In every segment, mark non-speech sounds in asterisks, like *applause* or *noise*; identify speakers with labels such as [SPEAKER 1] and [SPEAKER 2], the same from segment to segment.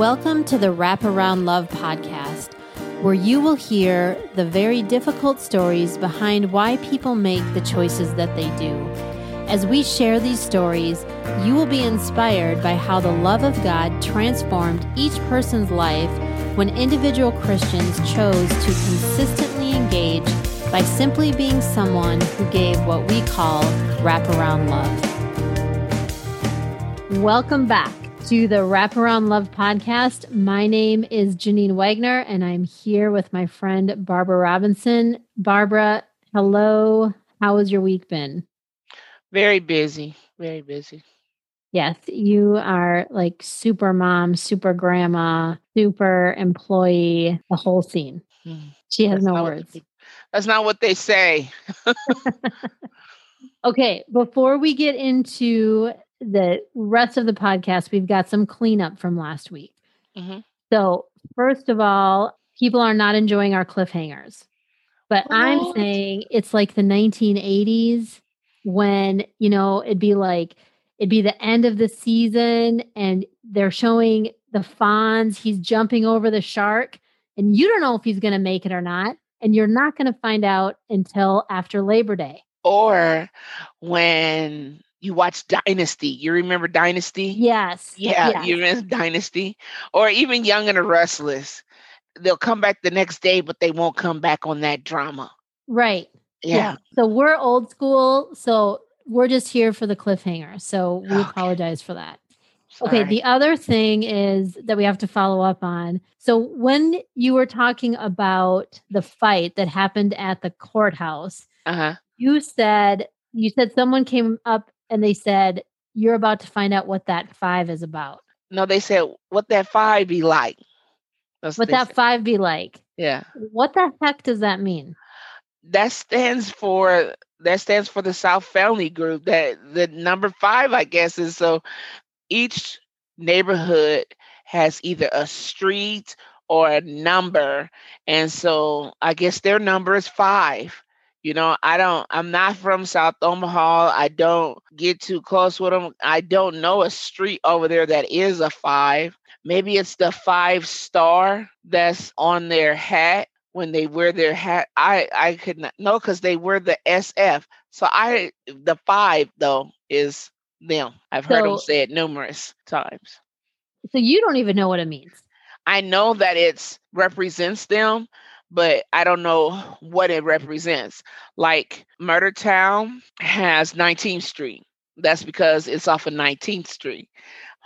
[SPEAKER 1] Welcome to the Wraparound Love podcast, where you will hear the very difficult stories behind why people make the choices that they do. As we share these stories, you will be inspired by how the love of God transformed each person's life when individual Christians chose to consistently engage by simply being someone who gave what we call wraparound love. Welcome back to the Wraparound Love podcast. My name is Janine Wagner, and I'm here with my friend Barbara Robinson. Barbara, hello. How has your week been?
[SPEAKER 2] Very busy. Very busy.
[SPEAKER 1] Yes, you are like super mom, super grandma, super employee, the whole scene. Hmm. She has that's no words.
[SPEAKER 2] What, that's not what they say. *laughs*
[SPEAKER 1] okay, before we get into the rest of the podcast, we've got some cleanup from last week. Mm-hmm. So, first of all, people are not enjoying our cliffhangers. But what? I'm saying it's like the 1980s when, you know, it'd be like, it'd be the end of the season and they're showing the Fonz. He's jumping over the shark, and you don't know if he's going to make it or not. And you're not going to find out until after Labor Day.
[SPEAKER 2] Or when you watch Dynasty. You remember Dynasty?
[SPEAKER 1] Yes.
[SPEAKER 2] Yeah,
[SPEAKER 1] yes.
[SPEAKER 2] you remember Dynasty? Or even Young and the Restless. They'll come back the next day, but they won't come back on that drama.
[SPEAKER 1] Right.
[SPEAKER 2] Yeah. yeah.
[SPEAKER 1] So we're old school. So we're just here for the cliffhanger. So we okay. apologize for that. Sorry. Okay. The other thing is that we have to follow up on. So when you were talking about the fight that happened at the courthouse, uh-huh. you said you said someone came up and they said, You're about to find out what that five is about.
[SPEAKER 2] No, they said, What that five be like.
[SPEAKER 1] That's what, what that said. five be like.
[SPEAKER 2] Yeah.
[SPEAKER 1] What the heck does that mean?
[SPEAKER 2] That stands for that stands for the South Family Group. That the number five, I guess, is so each neighborhood has either a street or a number. And so I guess their number is five. You know, I don't, I'm not from South Omaha. I don't get too close with them. I don't know a street over there that is a five. Maybe it's the five star that's on their hat when they wear their hat. I, I could not know because they wear the SF. So I, the five though is them. I've heard them say it numerous times.
[SPEAKER 1] So you don't even know what it means.
[SPEAKER 2] I know that it represents them, but I don't know what it represents. Like Murder Town has 19th Street. That's because it's off of 19th Street.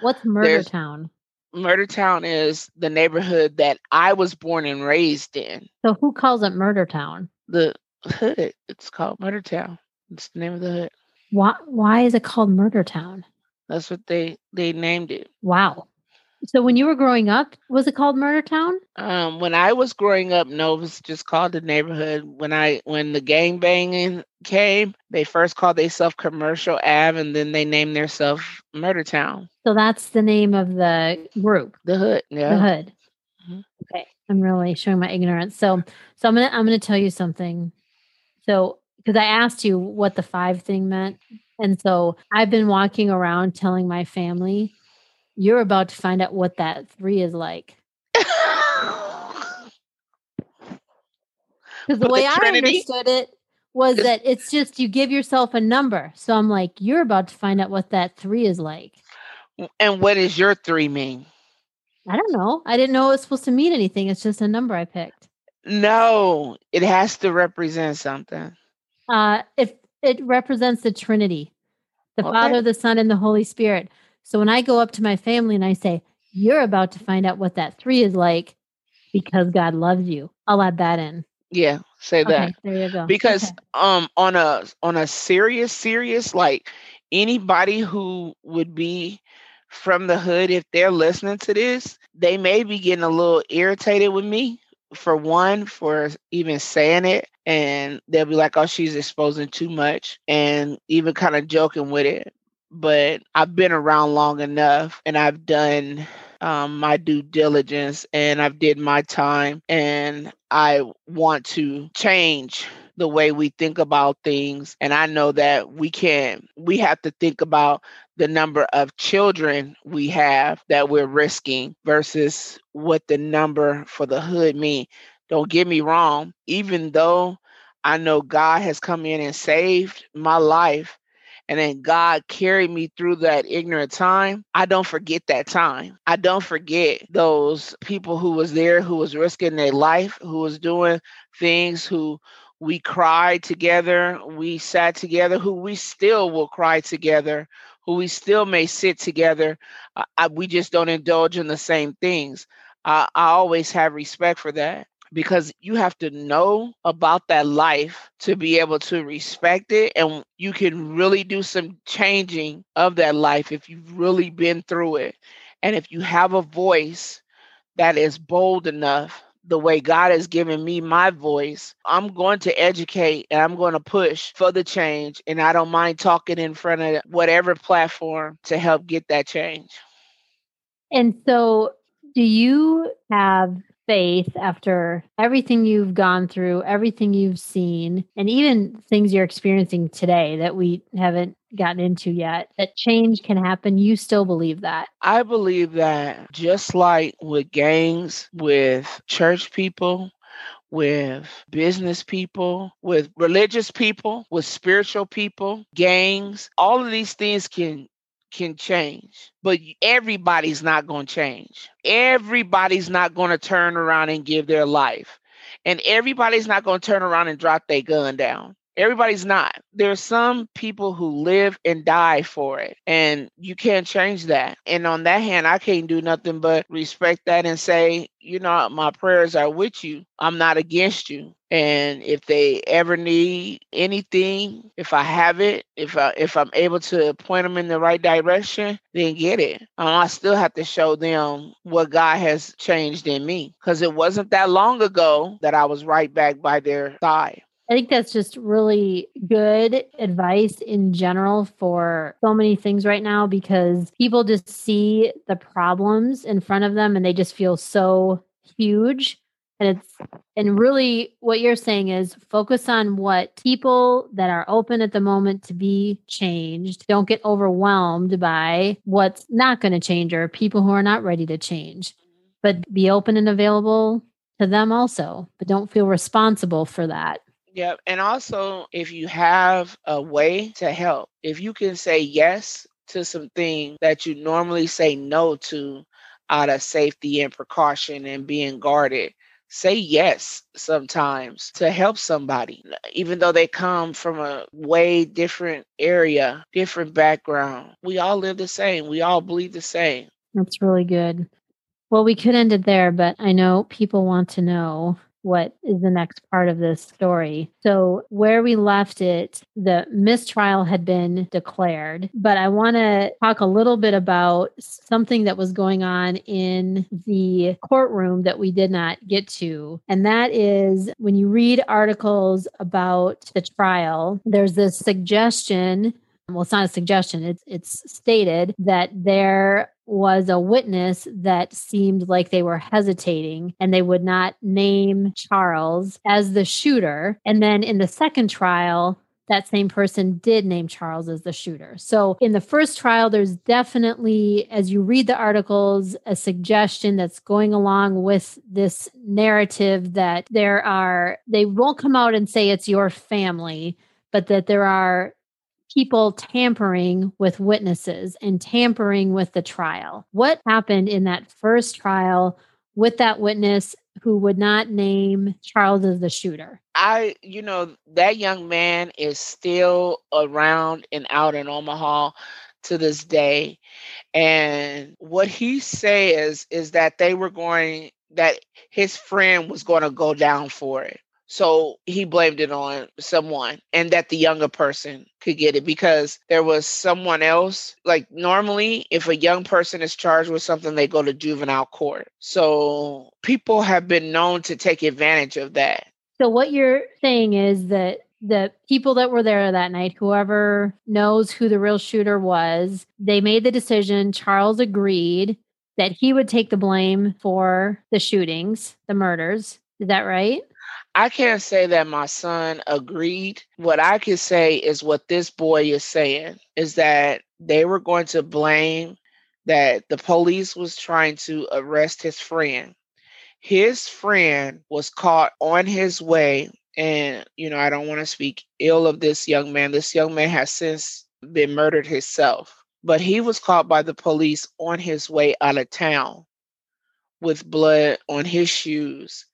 [SPEAKER 1] What's Murder There's, Town?
[SPEAKER 2] Murder Town is the neighborhood that I was born and raised in.
[SPEAKER 1] So who calls it Murder Town?
[SPEAKER 2] The hood. It's called Murder Town. It's the name of the hood.
[SPEAKER 1] Why why is it called Murder Town?
[SPEAKER 2] That's what they they named it.
[SPEAKER 1] Wow. So when you were growing up, was it called Murder Town?
[SPEAKER 2] Um, when I was growing up, no, it was just called the neighborhood. When I when the gang banging came, they first called themselves Commercial Ave, and then they named themselves Murder Town.
[SPEAKER 1] So that's the name of the group.
[SPEAKER 2] The hood, yeah.
[SPEAKER 1] The hood. Mm-hmm. Okay, I'm really showing my ignorance. So, so I'm gonna I'm gonna tell you something. So, because I asked you what the five thing meant, and so I've been walking around telling my family you're about to find out what that three is like. *laughs* Because the way the I understood it was that it's just you give yourself a number. So I'm like, you're about to find out what that three is like.
[SPEAKER 2] And what does your three mean?
[SPEAKER 1] I don't know. I didn't know it was supposed to mean anything. It's just a number I picked.
[SPEAKER 2] No, it has to represent something.
[SPEAKER 1] Uh, if it represents the Trinity, the okay. Father, the Son, and the Holy Spirit. So when I go up to my family and I say, You're about to find out what that three is like because God loves you, I'll add that in.
[SPEAKER 2] Yeah, say okay, that.
[SPEAKER 1] There you go.
[SPEAKER 2] Because okay. um on a on a serious, serious, like anybody who would be from the hood, if they're listening to this, they may be getting a little irritated with me for one, for even saying it. And they'll be like, oh, she's exposing too much and even kind of joking with it but I've been around long enough and I've done um, my due diligence and I've did my time and I want to change the way we think about things. And I know that we can, we have to think about the number of children we have that we're risking versus what the number for the hood mean. Don't get me wrong, even though I know God has come in and saved my life, and then God carried me through that ignorant time, I don't forget that time. I don't forget those people who was there, who was risking their life, who was doing things, who we cried together, we sat together, who we still will cry together, who we still may sit together. Uh, I, we just don't indulge in the same things. I, I always have respect for that because you have to know about that life to be able to respect it and you can really do some changing of that life if you've really been through it and if you have a voice that is bold enough the way God has given me my voice, I'm going to educate and I'm going to push for the change. And I don't mind talking in front of whatever platform to help get that change.
[SPEAKER 1] And so, do you have faith after everything you've gone through, everything you've seen, and even things you're experiencing today that we haven't gotten into yet, that change can happen? You still believe that?
[SPEAKER 2] I believe that just like with gangs, with church people, with business people, with religious people, with spiritual people, gangs, all of these things can can change, but everybody's not going to change. Everybody's not going to turn around and give their life. And everybody's not going to turn around and drop their gun down. Everybody's not. There's some people who live and die for it, and you can't change that. And on that hand, I can't do nothing but respect that and say, you know, my prayers are with you. I'm not against you. And if they ever need anything, if I have it, if I if I'm able to point them in the right direction, then get it. Um, I still have to show them what God has changed in me, because it wasn't that long ago that I was right back by their side.
[SPEAKER 1] I think that's just really good advice in general for so many things right now because people just see the problems in front of them and they just feel so huge. And it's, and really what you're saying is focus on what people that are open at the moment to be changed don't get overwhelmed by what's not going to change or people who are not ready to change, but be open and available to them also, but don't feel responsible for that.
[SPEAKER 2] Yep. And also, if you have a way to help, if you can say yes to something that you normally say no to out of safety and precaution and being guarded, say yes sometimes to help somebody, even though they come from a way different area, different background. We all live the same, we all believe the same.
[SPEAKER 1] That's really good. Well, we could end it there, but I know people want to know what is the next part of this story. So, where we left it, the mistrial had been declared, but I want to talk a little bit about something that was going on in the courtroom that we did not get to. And that is when you read articles about the trial, there's this suggestion well it's not a suggestion it's it's stated that there was a witness that seemed like they were hesitating and they would not name Charles as the shooter. And then in the second trial, that same person did name Charles as the shooter. So in the first trial, there's definitely, as you read the articles, a suggestion that's going along with this narrative that there are, they won't come out and say it's your family, but that there are people tampering with witnesses and tampering with the trial. What happened in that first trial with that witness who would not name Charles as the shooter?
[SPEAKER 2] I, you know, that young man is still around and out in Omaha to this day. And what he says is that they were going, that his friend was going to go down for it. So he blamed it on someone and that the younger person could get it because there was someone else. Like normally, if a young person is charged with something, they go to juvenile court. So people have been known to take advantage of that.
[SPEAKER 1] So what you're saying is that the people that were there that night, whoever knows who the real shooter was, they made the decision. Charles agreed that he would take the blame for the shootings, the murders. Is that right?
[SPEAKER 2] I can't say that my son agreed. What I can say is what this boy is saying is that they were going to blame that the police was trying to arrest his friend. His friend was caught on his way and you know, I don't want to speak ill of this young man. This young man has since been murdered himself, but he was caught by the police on his way out of town with blood on his shoes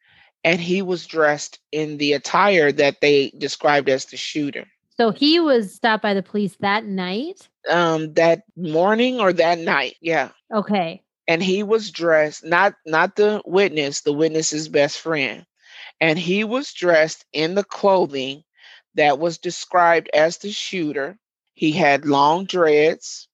[SPEAKER 2] and he was dressed in the attire that they described as the shooter.
[SPEAKER 1] So he was stopped by the police that night?
[SPEAKER 2] Um that morning or that night. Yeah.
[SPEAKER 1] Okay.
[SPEAKER 2] And he was dressed not not the witness, the witness's best friend. And he was dressed in the clothing that was described as the shooter. He had long dreads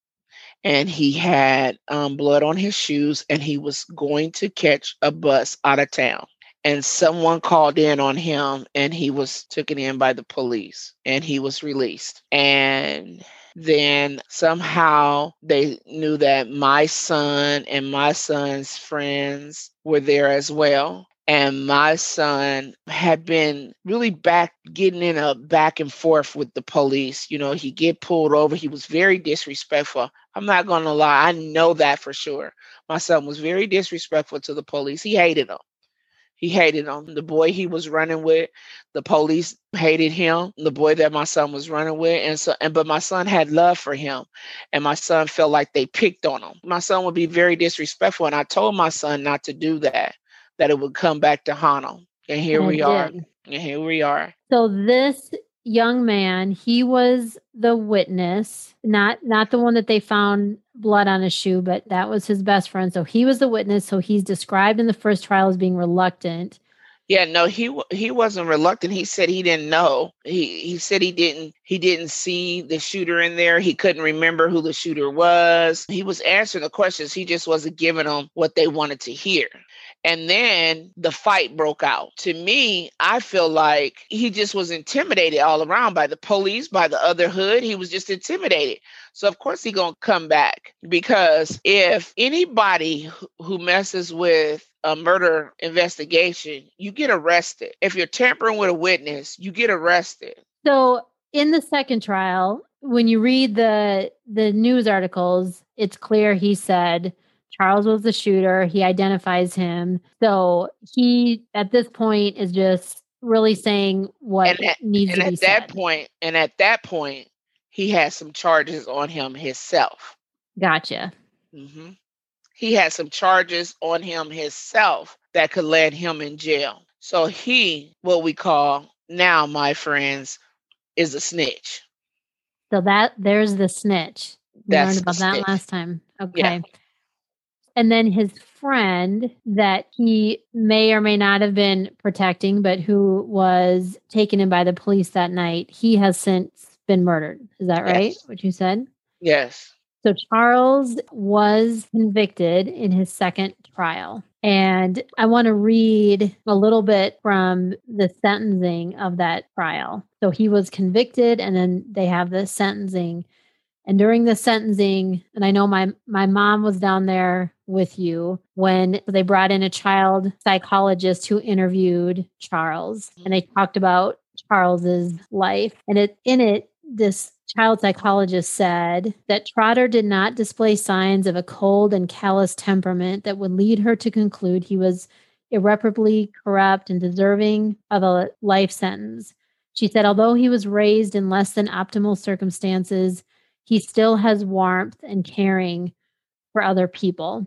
[SPEAKER 2] and he had um, blood on his shoes and he was going to catch a bus out of town and someone called in on him and he was taken in by the police and he was released. And then somehow they knew that my son and my son's friends were there as well. And my son had been really back getting in a back and forth with the police. You know he get pulled over. He was very disrespectful. I'm not gonna lie i know that for sure. My son was very disrespectful to the police. He hated them he hated him. The boy he was running with, the police hated him. The boy that my son was running with, and so and but my son had love for him, and my son felt like they picked on him. My son would be very disrespectful, and I told my son not to do that. That it would come back to haunt him. And here and we are. And here we are.
[SPEAKER 1] So this young man, he was the witness, not not the one that they found blood on his shoe, but that was his best friend. So he was the witness. So he's described in the first trial as being reluctant.
[SPEAKER 2] Yeah, no, he he wasn't reluctant. He said he didn't know. He he said he didn't he didn't see the shooter in there. He couldn't remember who the shooter was. He was answering the questions. He just wasn't giving them what they wanted to hear. And then the fight broke out. To me, I feel like he just was intimidated all around by the police, by the other hood. He was just intimidated. So of course he going to come back because if anybody who messes with a murder investigation, you get arrested. If you're tampering with a witness, you get arrested.
[SPEAKER 1] So in the second trial, when you read the the news articles, it's clear he said Charles was the shooter. He identifies him. So he, at this point, is just really saying what
[SPEAKER 2] and at,
[SPEAKER 1] needs
[SPEAKER 2] and
[SPEAKER 1] to
[SPEAKER 2] be
[SPEAKER 1] be
[SPEAKER 2] said.
[SPEAKER 1] at
[SPEAKER 2] that point, and at that point, he has some charges on him himself.
[SPEAKER 1] Gotcha.
[SPEAKER 2] Mm-hmm. He had some charges on him himself that could land him in jail. So he, what we call now, my friends, is a snitch.
[SPEAKER 1] So that there's the snitch. We
[SPEAKER 2] That's
[SPEAKER 1] learned about that
[SPEAKER 2] snitch.
[SPEAKER 1] last time. Okay.
[SPEAKER 2] Yeah.
[SPEAKER 1] And then his friend that he may or may not have been protecting, but who was taken in by the police that night, he has since been murdered. Is that right?
[SPEAKER 2] Yes.
[SPEAKER 1] What you said?
[SPEAKER 2] Yes.
[SPEAKER 1] So Charles was convicted in his second trial. And I want to read a little bit from the sentencing of that trial. So he was convicted, and then they have the sentencing. And during the sentencing, and I know my my mom was down there with you when they brought in a child psychologist who interviewed Charles, and they talked about Charles's life. And it in it, this child psychologist said that Trotter did not display signs of a cold and callous temperament that would lead her to conclude he was irreparably corrupt and deserving of a life sentence. She said, although he was raised in less than optimal circumstances, he still has warmth and caring for other people,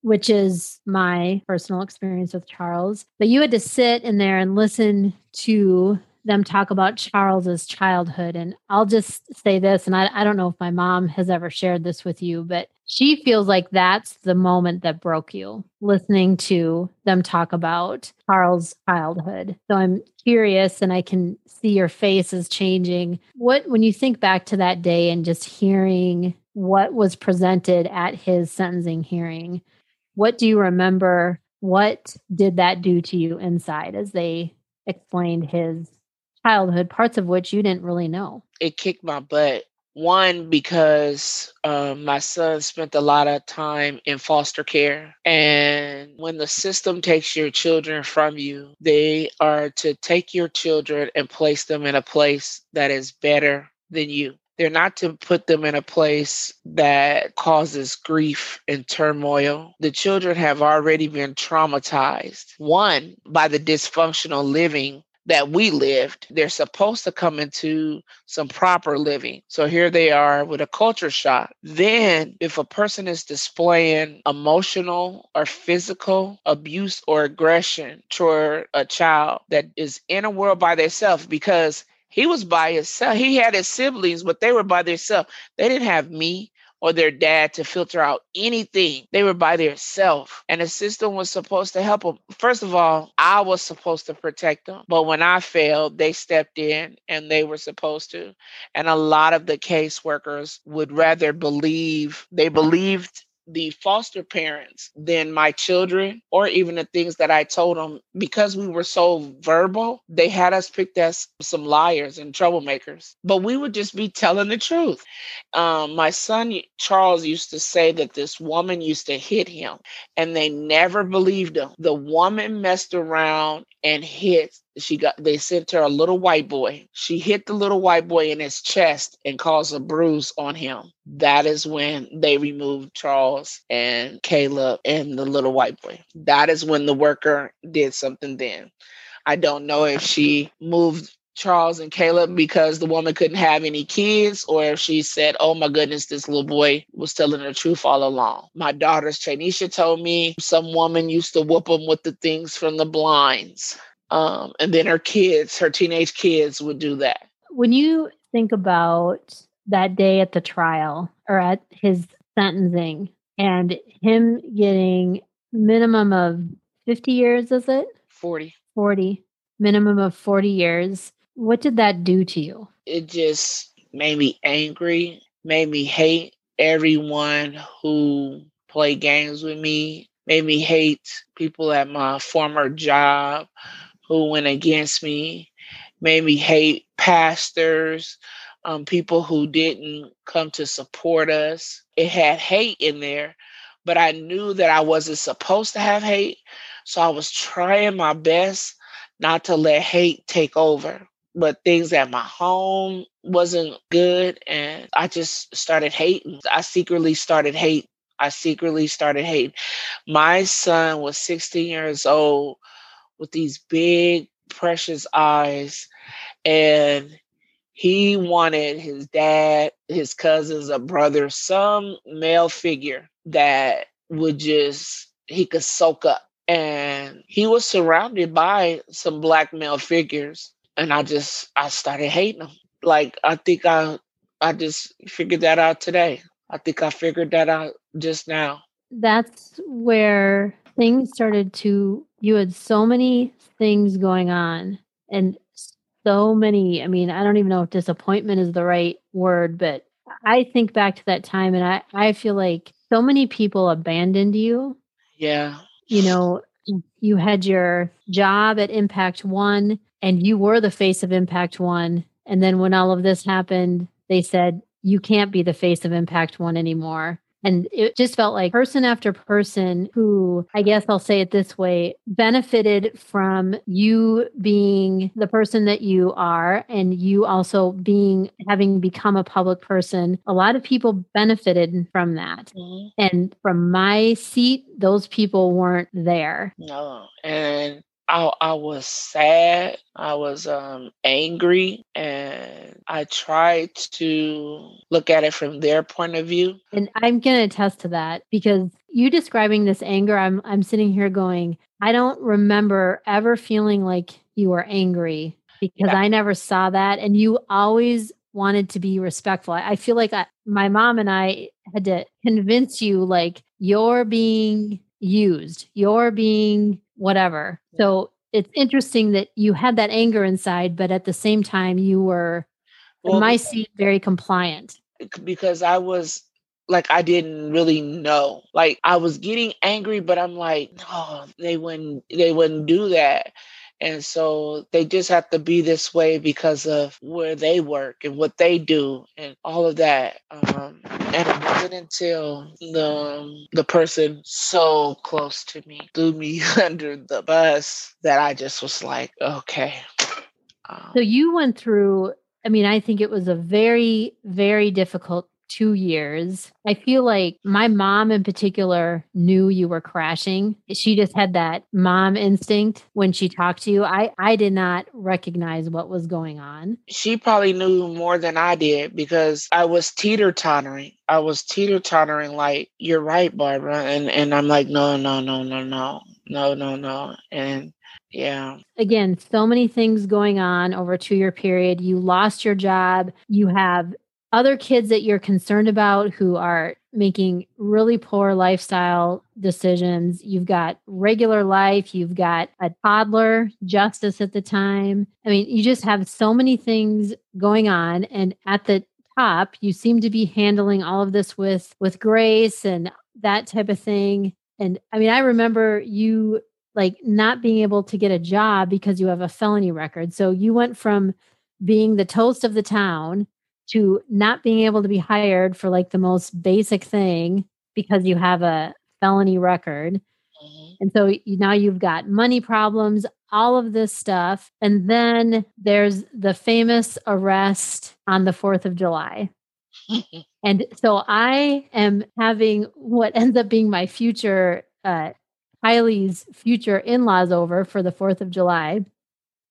[SPEAKER 1] which is my personal experience with Charles. But you had to sit in there and listen to them talk about Charles's childhood. And I'll just say this, and I, I don't know if my mom has ever shared this with you, but she feels like that's the moment that broke you, listening to them talk about Charles' childhood. So I'm curious, and I can see your face is changing. What, when you think back to that day and just hearing what was presented at his sentencing hearing, what do you remember? What did that do to you inside as they explained his childhood, parts of which you didn't really know.
[SPEAKER 2] It kicked my butt One, because um, my son spent a lot of time in foster care. And when the system takes your children from you, they are to take your children and place them in a place that is better than you. They're not to put them in a place that causes grief and turmoil. The children have already been traumatized, one, by the dysfunctional living that we lived. They're supposed to come into some proper living. So here they are with a culture shock. Then, if a person is displaying emotional or physical abuse or aggression toward a child that is in a world by themselves, because he was by himself. He had his siblings, but they were by themselves. They didn't have me or their dad to filter out anything. They were by themselves. And the system was supposed to help them. First of all, I was supposed to protect them. But when I failed, they stepped in and they were supposed to. And a lot of the caseworkers would rather believe, they believed the foster parents than my children or even the things that I told them because we were so verbal. They had us picked as some liars and troublemakers, but we would just be telling the truth. Um, my son Charles used to say that this woman used to hit him, and they never believed him. The woman messed around and hit she got they sent her a little white boy she hit the little white boy in his chest and caused a bruise on him that is when they removed charles and caleb and the little white boy that is when the worker did something then i don't know if she moved Charles and Caleb because the woman couldn't have any kids, or if she said, Oh my goodness, this little boy was telling the truth all along. My daughter's Chanisha told me some woman used to whoop him with the things from the blinds. Um, and then her kids, her teenage kids, would do that.
[SPEAKER 1] When you think about that day at the trial or at his sentencing and him getting minimum of 50 years, is it?
[SPEAKER 2] 40.
[SPEAKER 1] 40. Minimum of 40 years. What did that do to you?
[SPEAKER 2] It just made me angry, made me hate everyone who played games with me, made me hate people at my former job who went against me, made me hate pastors, um, people who didn't come to support us. It had hate in there, but I knew that I wasn't supposed to have hate. So I was trying my best not to let hate take over. But things at my home wasn't good. And I just started hating. I secretly started hate. I secretly started hating. My son was 16 years old with these big, precious eyes. And he wanted his dad, his cousins, a brother, some male figure that would just, he could soak up. And he was surrounded by some black male figures. And I just, I started hating them. Like, I think I, I just figured that out today. I think I figured that out just now.
[SPEAKER 1] That's where things started to you had so many things going on and so many i mean i don't even know if disappointment is the right word but i think back to that time and i i feel like so many people abandoned you.
[SPEAKER 2] Yeah.
[SPEAKER 1] You know you had your job at impact one and you were the face of impact one. And then when all of this happened they said you can't be the face of impact one anymore and it just felt like person after person who, I guess I'll say it this way, benefited from you being the person that you are and you also being having become a public person. A lot of people benefited from that. Mm-hmm. And from my seat, those people weren't there.
[SPEAKER 2] No. And I, I was sad. I was um, angry, and I tried to look at it from their point of view.
[SPEAKER 1] And I'm going to attest to that because you describing this anger, I'm I'm sitting here going, I don't remember ever feeling like you were angry because yeah. I never saw that, and you always wanted to be respectful. I feel like I, my mom and I had to convince you, like you're being used, you're being whatever. So it's interesting that you had that anger inside, but at the same time, you were, well, in my seat, very compliant.
[SPEAKER 2] Because I was like, I didn't really know. Like, I was getting angry, but I'm like, no, they wouldn't, they wouldn't do that. And so they just have to be this way because of where they work and what they do and all of that. Um, and it wasn't until the the person so close to me threw me *laughs* under the bus that I just was like, okay.
[SPEAKER 1] Um, so you went through. I mean, I think it was a very, very difficult two years. I feel like my mom in particular knew you were crashing. She just had that mom instinct when she talked to you. I, I did not recognize what was going on.
[SPEAKER 2] She probably knew more than I did because I was teeter tottering. I was teeter tottering like, you're right, Barbara. And and I'm like, no, no, no, no, no, no, no, no. And yeah.
[SPEAKER 1] Again, so many things going on over a two year period. You lost your job. You have other kids that you're concerned about who are making really poor lifestyle decisions. You've got regular life, you've got a toddler, Justice at the time. I mean, you just have so many things going on and at the top, you seem to be handling all of this with with grace and that type of thing. And I mean, I remember you like not being able to get a job because you have a felony record. So you went from being the toast of the town to not being able to be hired for like the most basic thing because you have a felony record. Mm-hmm. And so you, now you've got money problems, all of this stuff. And then there's the famous arrest on the 4th of July. *laughs* and so I am having what ends up being my future, uh, Kylie's future in laws over for the 4th of July.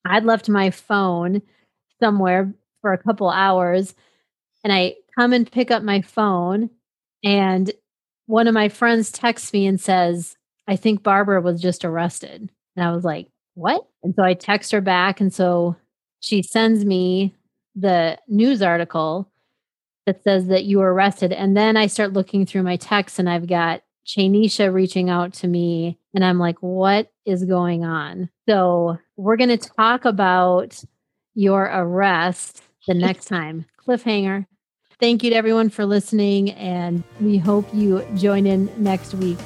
[SPEAKER 1] I'd left my phone somewhere for a couple hours and I come and pick up my phone and one of my friends texts me and says, I think Barbara was just arrested. And I was like, what? And so I text her back. And so she sends me the news article that says that you were arrested. And then I start looking through my texts and I've got Chanisha reaching out to me. And I'm like, what is going on? So we're going to talk about your arrest the *laughs* next time. Cliffhanger. Thank you to everyone for listening, and we hope you join in next week.